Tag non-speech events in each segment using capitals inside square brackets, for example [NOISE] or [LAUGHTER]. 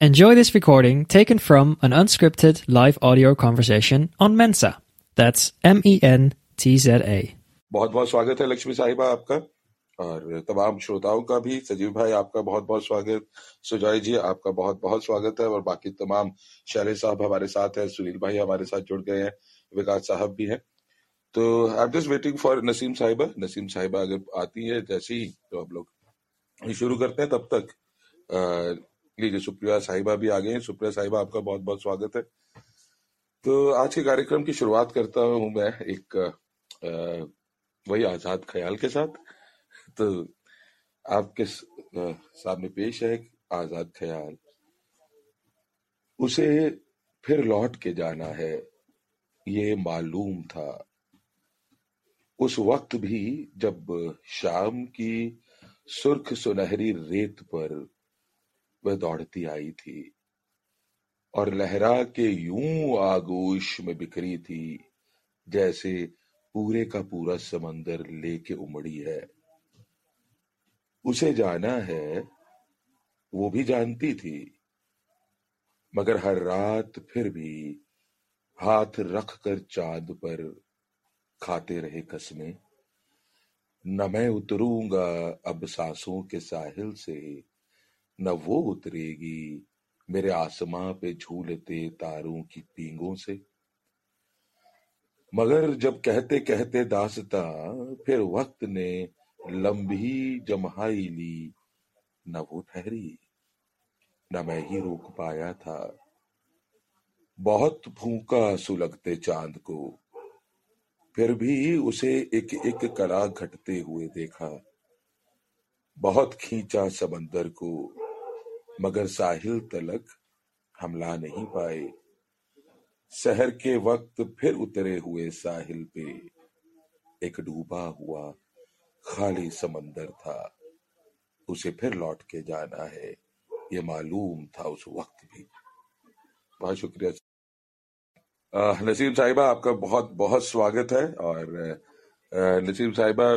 Enjoy this recording taken from an unscripted live audio conversation on Mensa. That's M E N T Z A. बहुत बहुत स्वागत है लक्ष्मी साहिबा आपका और तमाम श्रोताओं का भी सजीव भाई आपका बहुत बहुत स्वागत सुजॉय जी आपका बहुत बहुत स्वागत है और बाकी तमाम शैलेश साहब हमारे साथ हैं सुनील भाई हमारे साथ जुड़ गए हैं विकास साहब भी हैं तो I am just waiting for Naseem Sahiba Naseem Sahiba अगर आती है जैसे ही तो आप लोग शुरू करते हैं तब तक अ, लीजिए सुप्रिया साहिबा भी आ गए हैं। सुप्रिया साहिबा, आपका बहुत बहुत स्वागत है। तो आज के कार्यक्रम की शुरुआत करता हूँ मैं एक वही आज़ाद ख्याल के साथ। तो आपके सामने पेश है आज़ाद ख्याल। उसे फिर लौट के जाना है। ये मालूम था। उस वक्त भी जब शाम की सुर्ख सुनहरी रेत पर वह दौड़ती आई थी और लहरा के यूँ आगोश में बिखरी थी, जैसे पूरे का पूरा समंदर लेके उमड़ी है। उसे जाना है, वो भी जानती थी, मगर हर रात फिर भी हाथ रख कर चाँद पर खाते रहे कसमें। न मैं उतरूँगा अब सांसों के साहिल से न वो उतरेगी। मेरे आसमां पे झूलते तारों की पींगों से। मगर जब कहते कहते दासता, फिर वक्त ने लंबी जमहाई ली। न वो ठहरी, न मैं ही रोक पाया था। बहुत फूका सुलगते चाँद को। फिर भी उसे एक एक कला घटते हुए देखा। बहुत खींचा समंदर को। मगर साहिल तलक हमला नहीं पाए। शहर के वक्त फिर उतरे हुए साहिल पे। एक डूबा हुआ खाली समंदर था। उसे फिर लौट के जाना है। ये मालूम था उस वक्त भी। बहुत शुक्रिया। नसीम साहिबा, आपका बहुत बहुत स्वागत है। और नसीम साहिबा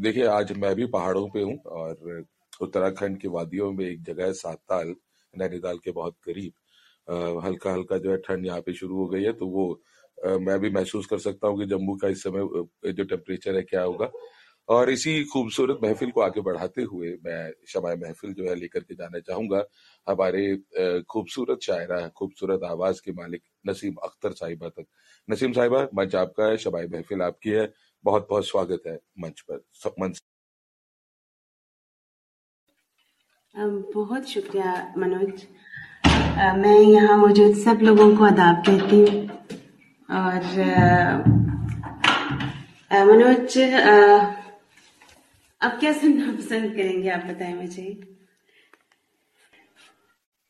देखिए, आज मैं भी पहाड़ों पे हूँ और उत्तराखंड की वादियों में एक जगह है साताल नैनीताल के बहुत करीब। हल्का हल्का जो है ठंड यहाँ पे शुरू हो गई है तो वो अ, मैं भी महसूस कर सकता हूँ कि जम्मू का इस समय जो टेम्परेचर है क्या होगा। और इसी खूबसूरत महफिल को आगे बढ़ाते हुए मैं शबाय महफिल जो है लेकर के जाना चाहूँगा। हमारे खूबसूरत शायरा खूबसूरत आवाज़ के मालिक नसीम अख्तर साहिबा तक। नसीम साहिबा मंच आपका है शबाय महफिल आपकी है। बहुत बहुत स्वागत है मंच पर। मंच बहुत शुक्रिया मनोज। मैं यहाँ मौजूद सब लोगों को आदाब कहती हूँ। और मनोज आप क्या सुनना पसंद करेंगे आप बताएँ मुझे।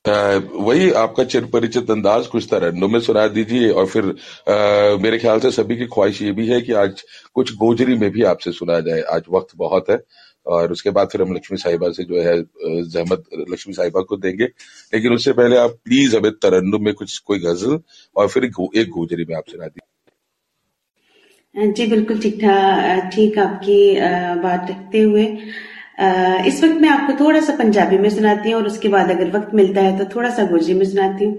वही आपका चिर परिचित अंदाज कुछ तरन्नुम में सुना दीजिए और फिर अ, मेरे ख्याल से सभी की ख्वाहिश ये भी है कि आज कुछ गोजरी में भी आपसे सुना जाए। आज वक्त बहुत है। और उसके बाद फिर हम लक्ष्मी साहिबा से जो है जहमत लक्ष्मी साहिबा को देंगे। लेकिन उससे पहले आप प्लीज़ हमें तरन्नुम में कुछ कोई गज़ल और फिर एक गोजरी में आप सुना अ, जी बिल्कुल ठीक ठाक ठीक आपकी बात रखते हुए। इस वक्त मैं आपको थोड़ा सा पंजाबी में सुनाती हूँ और उसके बाद अगर वक्त मिलता है तो थोड़ा सा गुर्जी में सुनाती हूँ।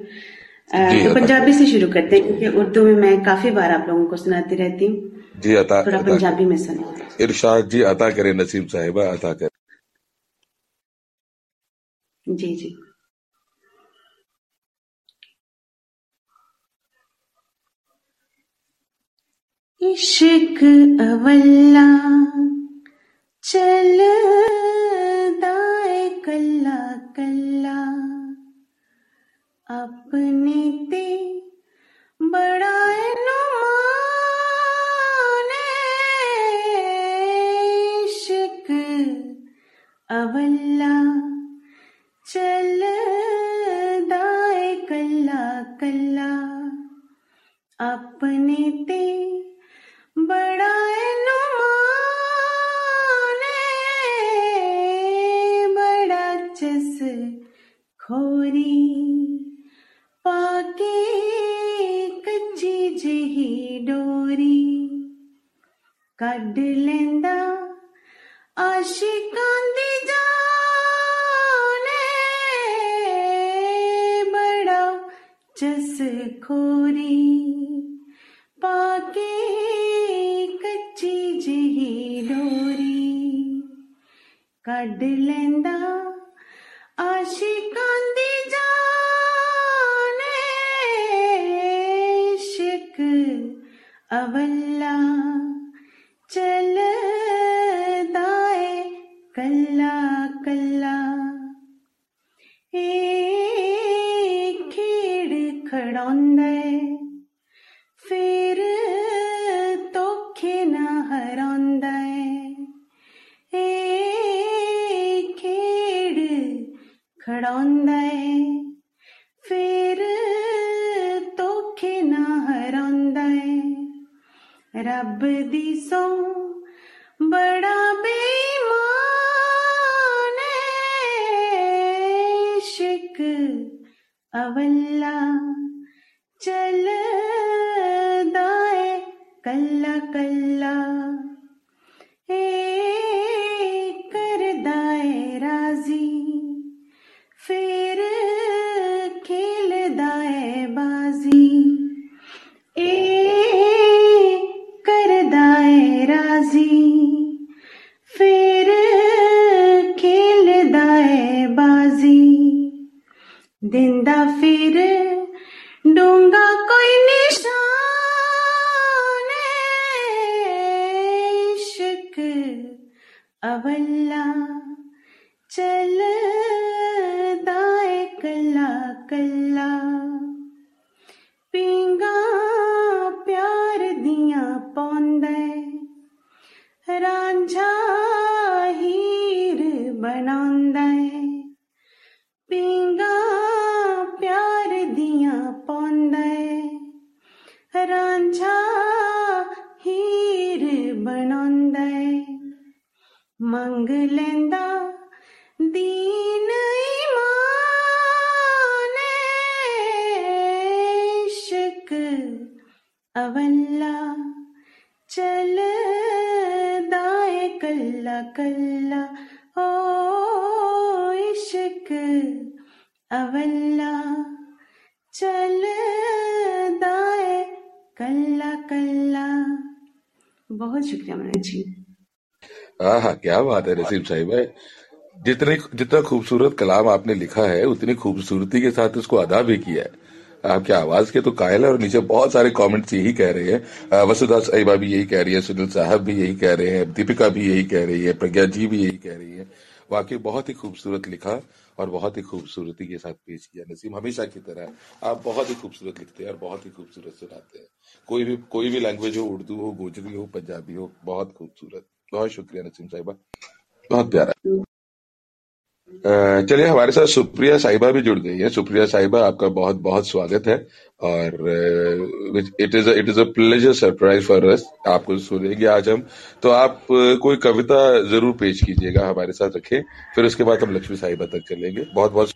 तो पंजाबी से शुरू करते हैं क्योंकि उर्दू में मैं काफ़ी बार आप लोगों को सुनाती रहती हूँ। जी अता थोड़ा पंजाबी में सुना। इरशाद जी अता करे नसीम साहिबा अता करे। जी जी। इश्क अवल्ला चलदा है कल्ला कल्ला। अपने ते बड़ा नुमान अवल्ला चल दाए कल्ला कल्ला, अपने ते बड़ा बड़ा चस खोरी, पाके कच्ची जही डोरी कड लेंदा आशिकां जस खोरी पाके कच्ची जही डोरी ਕੱਢ ਲੈਂਦਾ ਆਸ਼ਿਕਾਂ ਦੀ ਜਾਨ ਇਸ਼ਕ ਅਵੱਲਾ ਚੱਲਦਾ ਏ ਕੱਲਾ ਕੱਲਾ ਏ खडोंदय फेर तोखे न हरोंदय ए खेड खडोंदय फेर तोखे न हरोंदय रब दिसों ਮੰਗ ਲੈਂਦਾ ਦੀਨ हाँ क्या बात है नसीम साहिबा जितने, जितना खूबसूरत कलाम आपने लिखा है, उतनी खूबसूरती के साथ उसको अदा भी किया है। आपकी आवाज़ के तो कायल है और नीचे बहुत सारे कमेंट्स यही कह रहे हैं। वसुधा साहिबा भी यही कह रही है, सुनील साहब भी यही कह रहे हैं, दीपिका भी यही कह रही है, प्रज्ञा जी भी यही कह रही है। वाकई बहुत ही खूबसूरत लिखा और बहुत ही खूबसूरती के साथ पेश किया नसीम, हमेशा की तरह। आप बहुत ही खूबसूरत लिखते हैं और बहुत ही खूबसूरत सुनाते हैं। कोई भी कोई भी लैंग्वेज हो, उर्दू हो, गोजरी हो, पंजाबी हो, बहुत खूबसूरत। बहुत शुक्रिया नसीम साहिबा। बहुत प्यारा। चलिए हमारे साथ सुप्रिया साहिबा भी जुड़ गई है। सुप्रिया साहिबा आपका बहुत बहुत स्वागत है। और it is it is a pleasure surprise for us आपको सुनेंगे आज हम। तो आप कोई कविता ज़रूर पेश कीजिएगा हमारे साथ रखें। फिर उसके बाद हम लक्ष्मी साहिबा तक चलेंगे। बहुत बहुत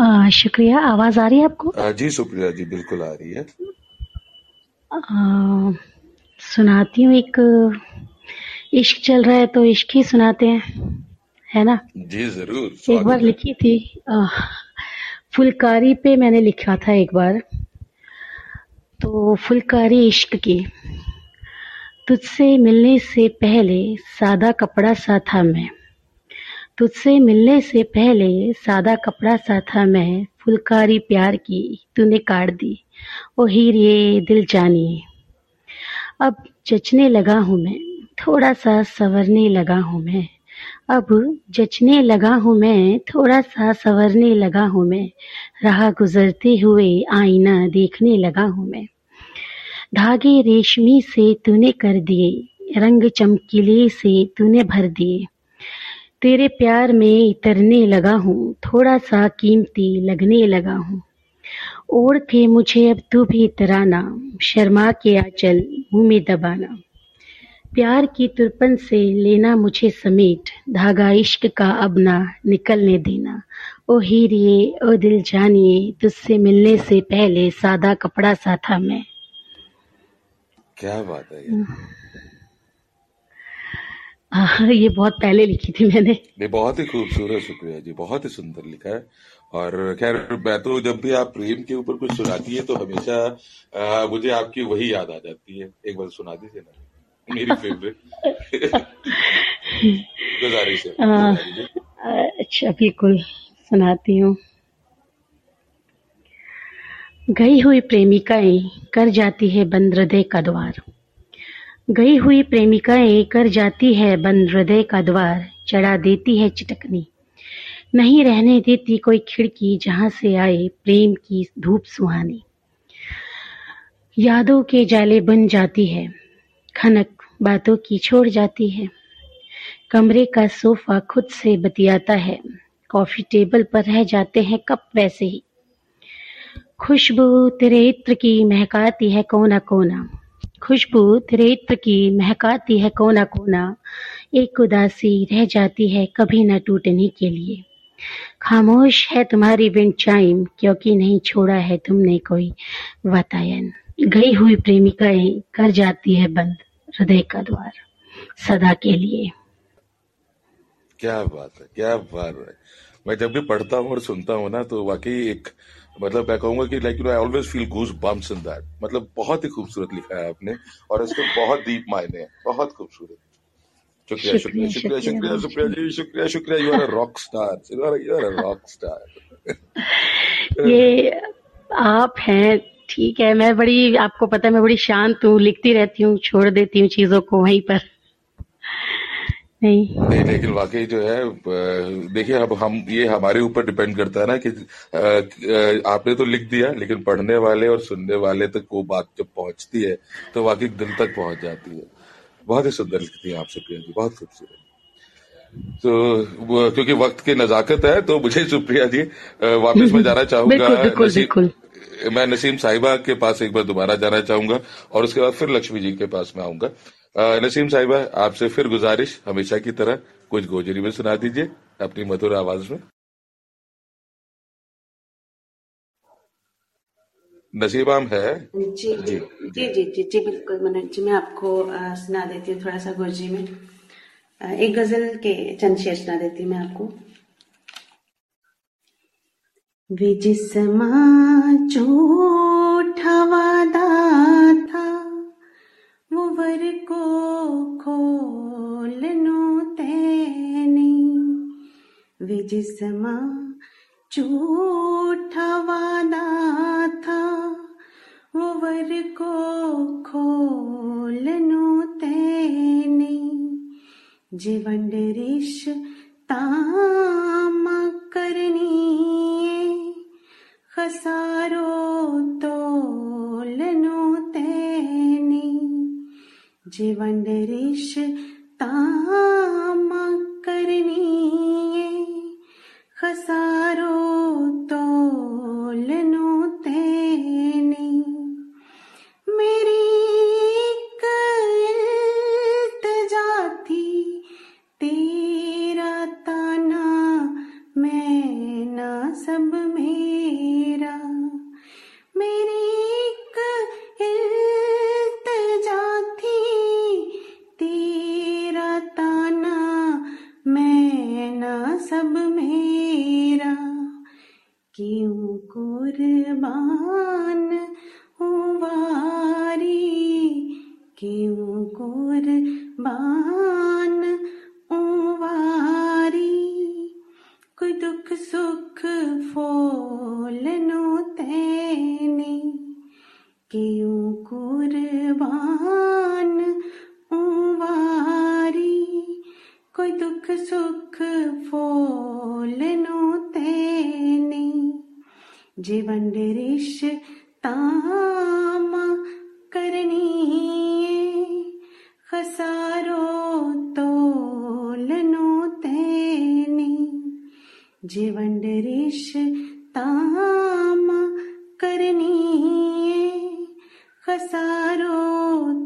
आ, शुक्रिया। आवाज़ आ रही है आपको? अ, जी सुप्रिया जी बिल्कुल आ रही है। आ, सुनाती हूँ एक इश्क चल रहा है तो इश्क ही सुनाते हैं है ना? जी ज़रूर एक बार लिखी थी आ, फुलकारी पे मैंने लिखा था एक बार तो फुलकारी इश्क की तुझसे मिलने से पहले सादा कपड़ा सा था मैं तुझसे मिलने से पहले सादा कपड़ा सा था मैं फुलकारी प्यार की तूने काट दी ओ हीरे दिल जानिए अब जचने लगा हूँ मैं थोड़ा सा संवरने लगा हूँ मैं। अब जचने लगा हूँ मैं थोड़ा सा संवरने लगा हूँ मैं। राह गुजरते हुए आईना देखने लगा हूँ मैं। धागे रेशमी से तूने कर दिए, रंग चमकीले से तूने भर दिए। तेरे प्यार में तरने लगा हूँ थोड़ा सा कीमती लगने लगा हूँ। ओढ़ के मुझे अब तू भी तराना शर्मा के आंचल मुँह में दबाना। प्यार की तुरपन से लेना मुझे समेट धागा इश्क का अब ना निकलने देना। ओ हीरिए ओ दिल जानिए तुझसे मिलने से पहले सादा कपड़ा सा था मैं। क्या बात है ये? ये बहुत पहले लिखी थी मैंने। नहीं बहुत ही खूबसूरत शुक्रिया जी बहुत ही सुंदर लिखा है। और खैर मैं तो जब भी आप प्रेम के ऊपर कुछ सुनाती है तो हमेशा आ, मुझे आपकी वही याद आ जाती है। एक बार सुना दीजिए ना। मेरी फेवरेट [LAUGHS] गुजारिश है। अच्छा बिल्कुल सुनाती हूँ। गई हुई प्रेमिकाएँ कर जाती है बंद हृदय का द्वार। गई हुई प्रेमिकाएँ कर जाती है बंद हृदय का द्वार चढ़ा देती है चिटकनी। नहीं रहने देती कोई खिड़की जहाँ से आए प्रेम की धूप सुहानी। यादों के जाले बन जाती है खनक बातों की छोड़ जाती है। कमरे का सोफा खुद से बतियाता है। कॉफ़ी टेबल पर रह जाते हैं कप वैसे ही। खुशबू तेरे इत्र की महकाती है कोना कोना। खुशबू त्रेत्र की महकाती है कोना कोना। एक उदासी रह जाती है कभी न टूटने के लिए। खामोश है तुम्हारी विंड चाइम, क्योंकि नहीं छोड़ा है तुमने कोई वातायन। गई हुई प्रेमिकाएँ कर जाती है बंद। हृदय का द्वार सदा के लिए। क्या बात है क्या बात है। मैं जब भी पढ़ता हूँ और सुनता हूँ ना तो वाकई एक मतलब मैं कहूँगा कि like you know I always feel goose bumps in that मतलब बहुत ही खूबसूरत लिखा है आपने और इसके बहुत डीप मायने हैं बहुत खूबसूरत। शुक्रिया शुक्रिया शुक्रिया शुक्रिया शुक्रिया जी शुक्रिया शुक्रिया you are a rock star you are you are a rock star ये आप हैं ठीक है मैं बड़ी आपको पता है मैं बड़ी शांत हूँ लिखती रहती हूँ छोड़ देती हूँ चीज़ों को वहीं पर। नहीं। नहीं लेकिन वाकई जो है देखिए अब हम ये हमारे ऊपर डिपेंड करता है ना कि आपने तो लिख दिया लेकिन पढ़ने वाले और सुनने वाले तक वो बात जब पहुँचती है तो वाकई दिल तक पहुँच जाती है। बहुत ही सुंदर लिखती है आप सुप्रिया जी बहुत खूबसूरत। तो क्योंकि वक्त की नजाकत है तो मुझे सुप्रिया जी वापस में [LAUGHS] जाना चाहूँगा नसीम, मैं नसीम साहिबा के पास एक बार दोबारा जाना चाहूँगा और उसके बाद फिर लक्ष्मी जी के पास में आऊँगा। नसीम साहिबा आपसे फिर गुजारिश हमेशा की तरह कुछ गोजरी में सुना दीजिए अपनी मधुर आवाज़ में। नसीबाम है? जी जी जी। जी जी, जी बिल्कुल मनोज जी मैं आपको सुना देती हूँ थोड़ा सा गोजी में। एक गज़ल के चंद शेर सुना देती हूँ मैं आपको। वे जिसमा झूठा वादा था वो वर को खोलनो तैनी। वे जिसमा झूठा वादा था वो वर को खोलनो तैनी। जीवन रिश ताम करनी। खसारो तोलनो तैनी। जीवन रिश ताम करनी खसारो तोलनो तैनी कोई दुख सुख फोलनो तैनी। जीवन रिश ताम करनी खसारो तोलनो तैनी। जीवन रिश ताम करनी खसारो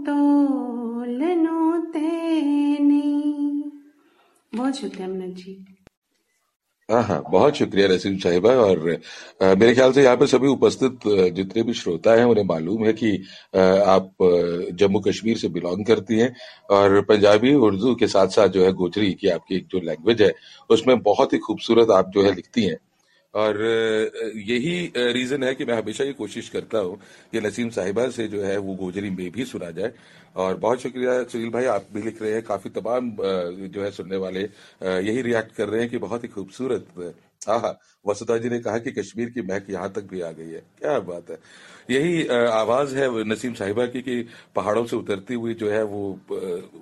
तोलनो तैनी। बहुत शुक्रिया मनोज जी। हाँ हाँ बहुत शुक्रिया रसीम साहिबा और आ, मेरे ख्याल से यहाँ पे सभी उपस्थित जितने भी श्रोता हैं उन्हें मालूम है कि आ, आप जम्मू कश्मीर से बिलोंग करती हैं और पंजाबी उर्दू के साथ साथ जो है गोचरी की आपकी एक जो लैंग्वेज है उसमें बहुत ही खूबसूरत आप जो है लिखती हैं। और यही रीजन है कि मैं हमेशा ये कोशिश करता हूँ कि नसीम साहिबा से जो है वो गोजरी में भी सुना जाए। और बहुत शुक्रिया सुनील भाई, आप भी लिख रहे हैं, काफ़ी तमाम जो है सुनने वाले यही रिएक्ट कर रहे हैं कि बहुत ही खूबसूरत हाँ वसुधा जी ने कहा कि कश्मीर की महक यहाँ तक भी आ गई है। क्या बात है। यही आवाज़ है नसीम साहिबा की कि पहाड़ों से उतरती हुई जो है वो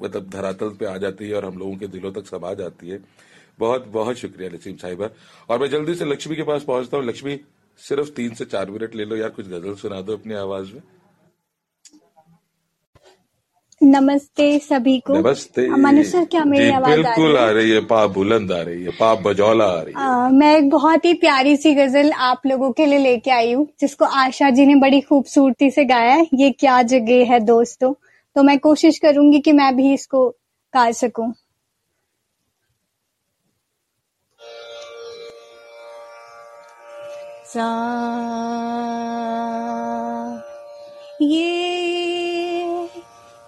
मतलब धरातल पे आ जाती है और हम लोगों के दिलों तक समा जाती है। बहुत बहुत शुक्रिया नसीम साहिबा। और मैं जल्दी से लक्ष्मी के पास पहुँचता हूँ। लक्ष्मी सिर्फ़ तीन से चार मिनट ले लो यार कुछ गज़ल सुना दो अपनी आवाज़ में। नमस्ते सभी को। नमस्ते। मनुष्य क्या मेरी आवाज़ बिल्कुल आ रही है पाप बुलंद आ रही है पाप बजौला आ रही है। आ, मैं एक बहुत ही प्यारी सी गज़ल आप लोगों के लिए लेके आई हूँ जिसको आशा जी ने बड़ी खूबसूरती से गाया है। ये क्या जगह है दोस्तों? तो मैं कोशिश करूँगी कि मैं भी इसको गा सकूँ। सा। ये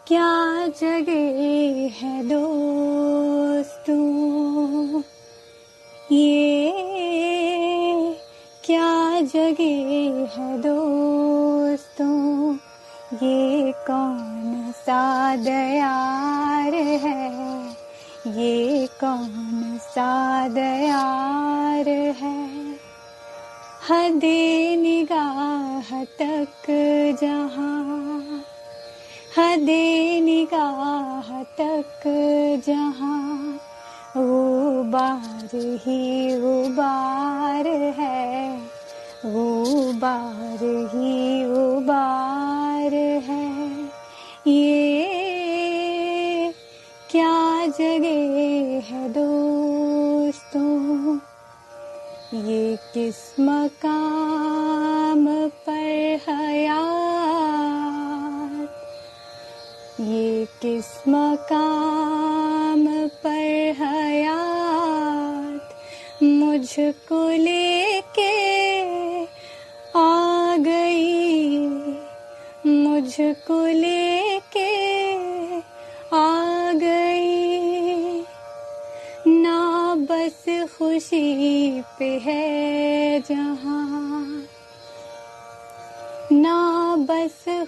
क्या जगह है दोस्तों? ये क्या जगह है दोस्तों? ये कौन सा दयार है? ये कौन सा दयार है? हदे निगाह तक जहाँ। हदे निगाह तक जहाँ। वो बार ही वो बार है किस मकाम पर हयात ये किस मकाम पर हयात मुझको लेके आ गई, मुझको लेके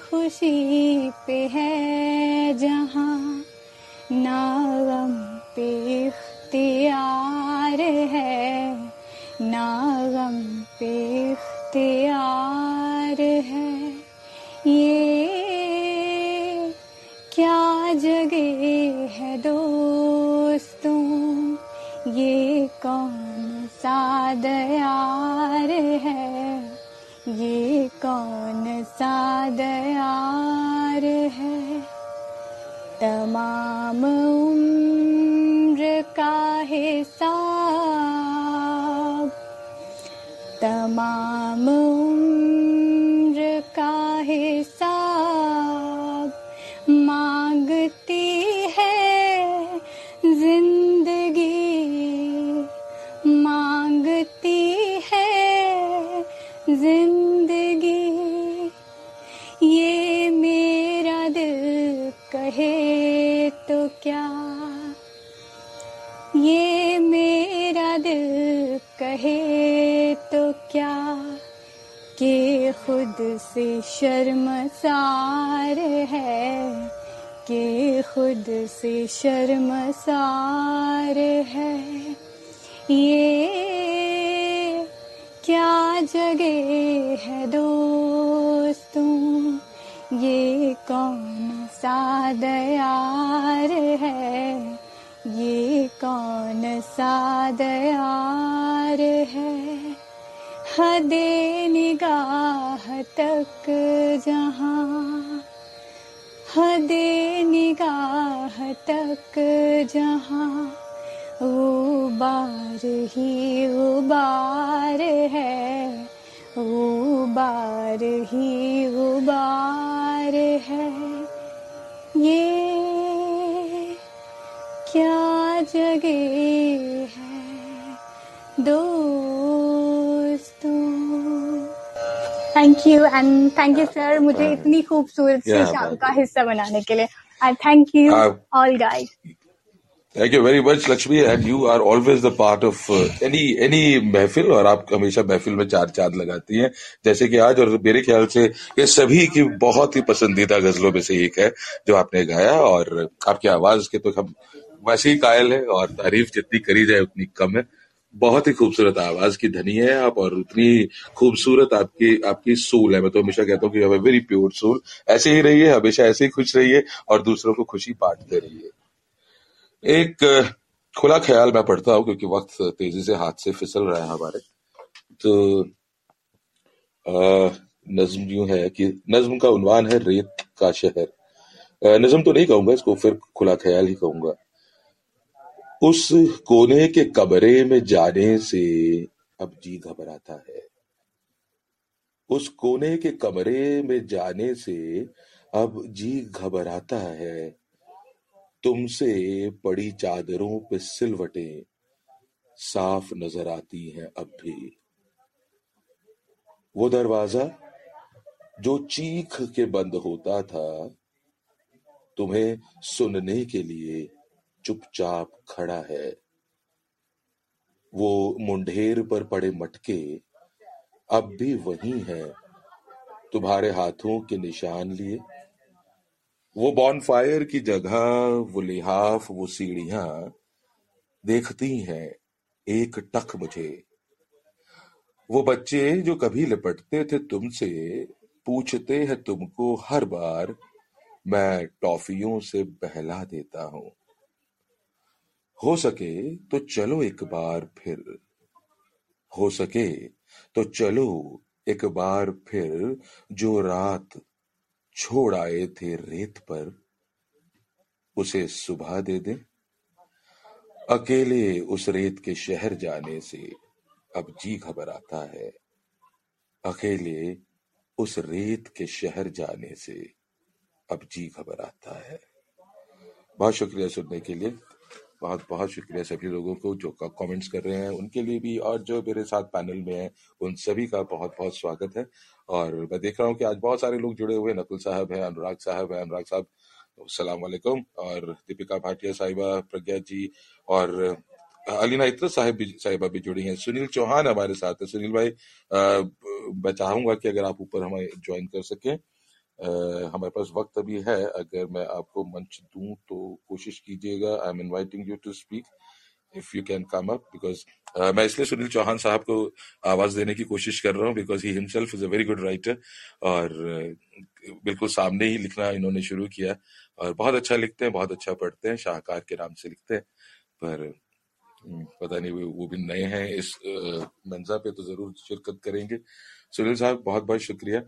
खुशी पे है जहाँ कौन सा दयार है? तमाम उम्र का हिसाब तमाम उम्र क्या कि खुद से शर्मसार है? कि खुद से शर्मसार है? ये क्या जगह है दोस्तों? ये कौन सा दयार है? ये कौन सा दयार है? हदे निगाह तक जहाँ। हदे निगाह तक जहाँ। वो बार ही वो बार है। वो बार ही वो बार है। ये क्या जगह है? दो thank you and thank you sir मुझे इतनी खूबसूरत सी शाम का हिस्सा बनाने के लिए। And thank you all guys thank you very much Lakshmi and you are always the part of any any महफिल और आप हमेशा महफिल में चार चाँद लगाती हैं। जैसे कि आज और मेरे ख्याल से ये सभी की बहुत ही पसंदीदा गजलों में से एक है जो आपने गाया और आपकी आवाज़ के तो हम वैसे ही कायल है और तारीफ़ जितनी करी जाए उतनी कम है। बहुत ही खूबसूरत आवाज़ की धनी है आप, और उतनी खूबसूरत आपकी आपकी सोल है। मैं तो हमेशा कहता हूँ कि वेरी प्योर सोल ऐसे ही रहिए, हमेशा ऐसे ही खुश रहिए, और दूसरों को खुशी बांटते रहिए। एक, खुला ख्याल मैं पढ़ता हूँ, क्योंकि वक्त तेज़ी से हाथ से फिसल रहा है हमारे। तो नज्म यूँ है कि, नज्म का उन्वान है रेत का शहर। नज्म तो नहीं कहूँगा इसको, फिर खुला ख्याल ही कहूँगा। उस कोने के कमरे में जाने से अब जी घबराता है। उस कोने के कमरे में जाने से अब जी घबराता है। तुमसे पड़ी चादरों पे सिलवटें साफ़ नज़र आती हैं अब भी। वो दरवाज़ा जो चीख के बंद होता था, तुम्हें सुनने के लिए चुपचाप खड़ा है। वो मुंढेर पर पड़े मटके अब भी वही है, तुम्हारे हाथों के निशान लिए। वो बॉनफायर की जगह, वो लिहाफ, वो सीढ़ियाँ देखती हैं एक टक मुझे। वो बच्चे जो कभी लिपटते थे तुमसे, पूछते हैं तुमको हर बार, मैं टॉफियों से बहला देता हूँ। हो सके तो चलो एक बार फिर। हो सके तो चलो एक बार फिर जो रात छोड़ आए थे रेत पर, उसे सुबह दे दे। अकेले उस रेत के शहर जाने से अब जी घबराता है। अकेले उस रेत के शहर जाने से अब जी घबराता है। बहुत शुक्रिया सुनने के लिए। बहुत बहुत शुक्रिया सभी लोगों को जो कमेंट्स कर रहे हैं। उनके लिए भी और जो मेरे साथ पैनल में हैं उन सभी का बहुत बहुत स्वागत है। और मैं देख रहा हूँ कि आज बहुत सारे लोग जुड़े हुए नकुल साहब हैं अनुराग साहब हैं। अनुराग साहब सलाम वालेकुम और दीपिका भाटिया साहिबा प्रज्ञा जी और अलीना इत्र साहिब भी साहिबा भी जुड़ी हैं। सुनील चौहान हमारे साथ है। सुनील भाई अ, मैं चाहूँगा कि अगर आप ऊपर हमें ज्वाइन कर सकें। हमारे पास वक्त अभी है अगर मैं आपको मंच दूँ तो कोशिश कीजिएगा I am inviting you to speak if you can come up because मैं इसलिए सुनील चौहान साहब को आवाज़ देने की कोशिश कर रहा हूँ because he himself is a very good writer और बिल्कुल सामने ही लिखना इन्होंने शुरू किया और बहुत अच्छा लिखते हैं बहुत अच्छा पढ़ते हैं शाहकार के नाम से लिखते हैं पर हम्म, पता नहीं वो भी नए हैं इस मंजा पे तो ज़रूर शिरकत करेंगे। सुनील साहब बहुत बहुत शुक्रिया।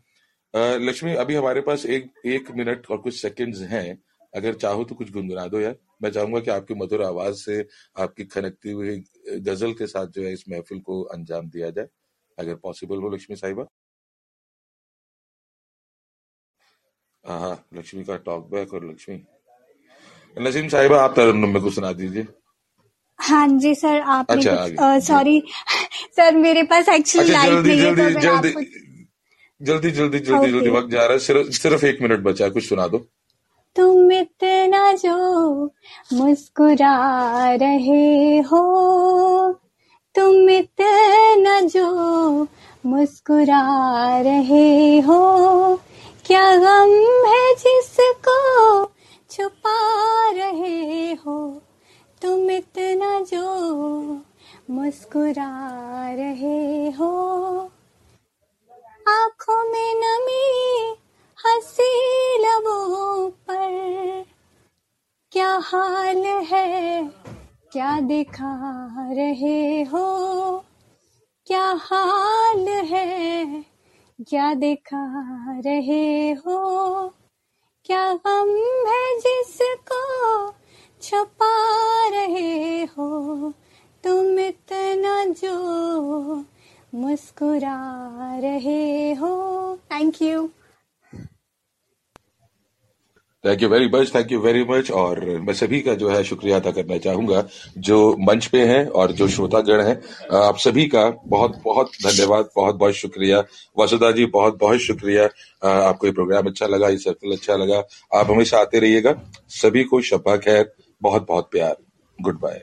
लक्ष्मी अभी हमारे पास एक एक मिनट और कुछ सेकंड्स हैं। अगर चाहो तो कुछ गुनगुना दो यार। मैं चाहूँगा कि आपकी मधुर आवाज़ से आपकी खनकती हुई गज़ल के साथ जो है इस महफिल को अंजाम दिया जाए। अगर पॉसिबल हो लक्ष्मी साहिबा। हाँ लक्ष्मी का टॉक बैक और लक्ष्मी। नसीम साहिबा आप तरन्नुम में कुछ सुना दीजिए। हाँ जी सर आप अच्छा सॉरी [LAUGHS] सर मेरे पास एक्चुअली अच्छा लाइट नहीं है तो जल्दी जल्दी जल्दी जल्दी जल्दी जल्दी वक्त जा रहा है। सिर्फ़ सिर्फ़ एक मिनट बचा है कुछ सुना दो। तुम इतना जो मुस्कुरा रहे हो तुम इतना जो मुस्कुरा रहे हो क्या गम है जिसको छुपा रहे हो? तुम इतना जो मुस्कुरा रहे हो आँखों में नमी हँसी लबों पर। क्या हाल है? क्या दिखा रहे हो? क्या हाल है? क्या दिखा रहे हो? क्या गम है जिसको छुपा रहे हो? तुम इतना जो मुस्कुरा रहे हो। Thank you thank you very much thank you very much और मैं सभी का जो है शुक्रिया अदा करना चाहूँगा, जो मंच पे हैं और जो श्रोतागण हैं आप सभी का बहुत बहुत धन्यवाद, बहुत बहुत शुक्रिया। वसुधा जी, बहुत बहुत शुक्रिया। आपको ये प्रोग्राम अच्छा लगा, ये सर्कल अच्छा लगा। आप हमेशा आते रहिएगा। सभी को शब्बा खैर, बहुत बहुत प्यार। Good bye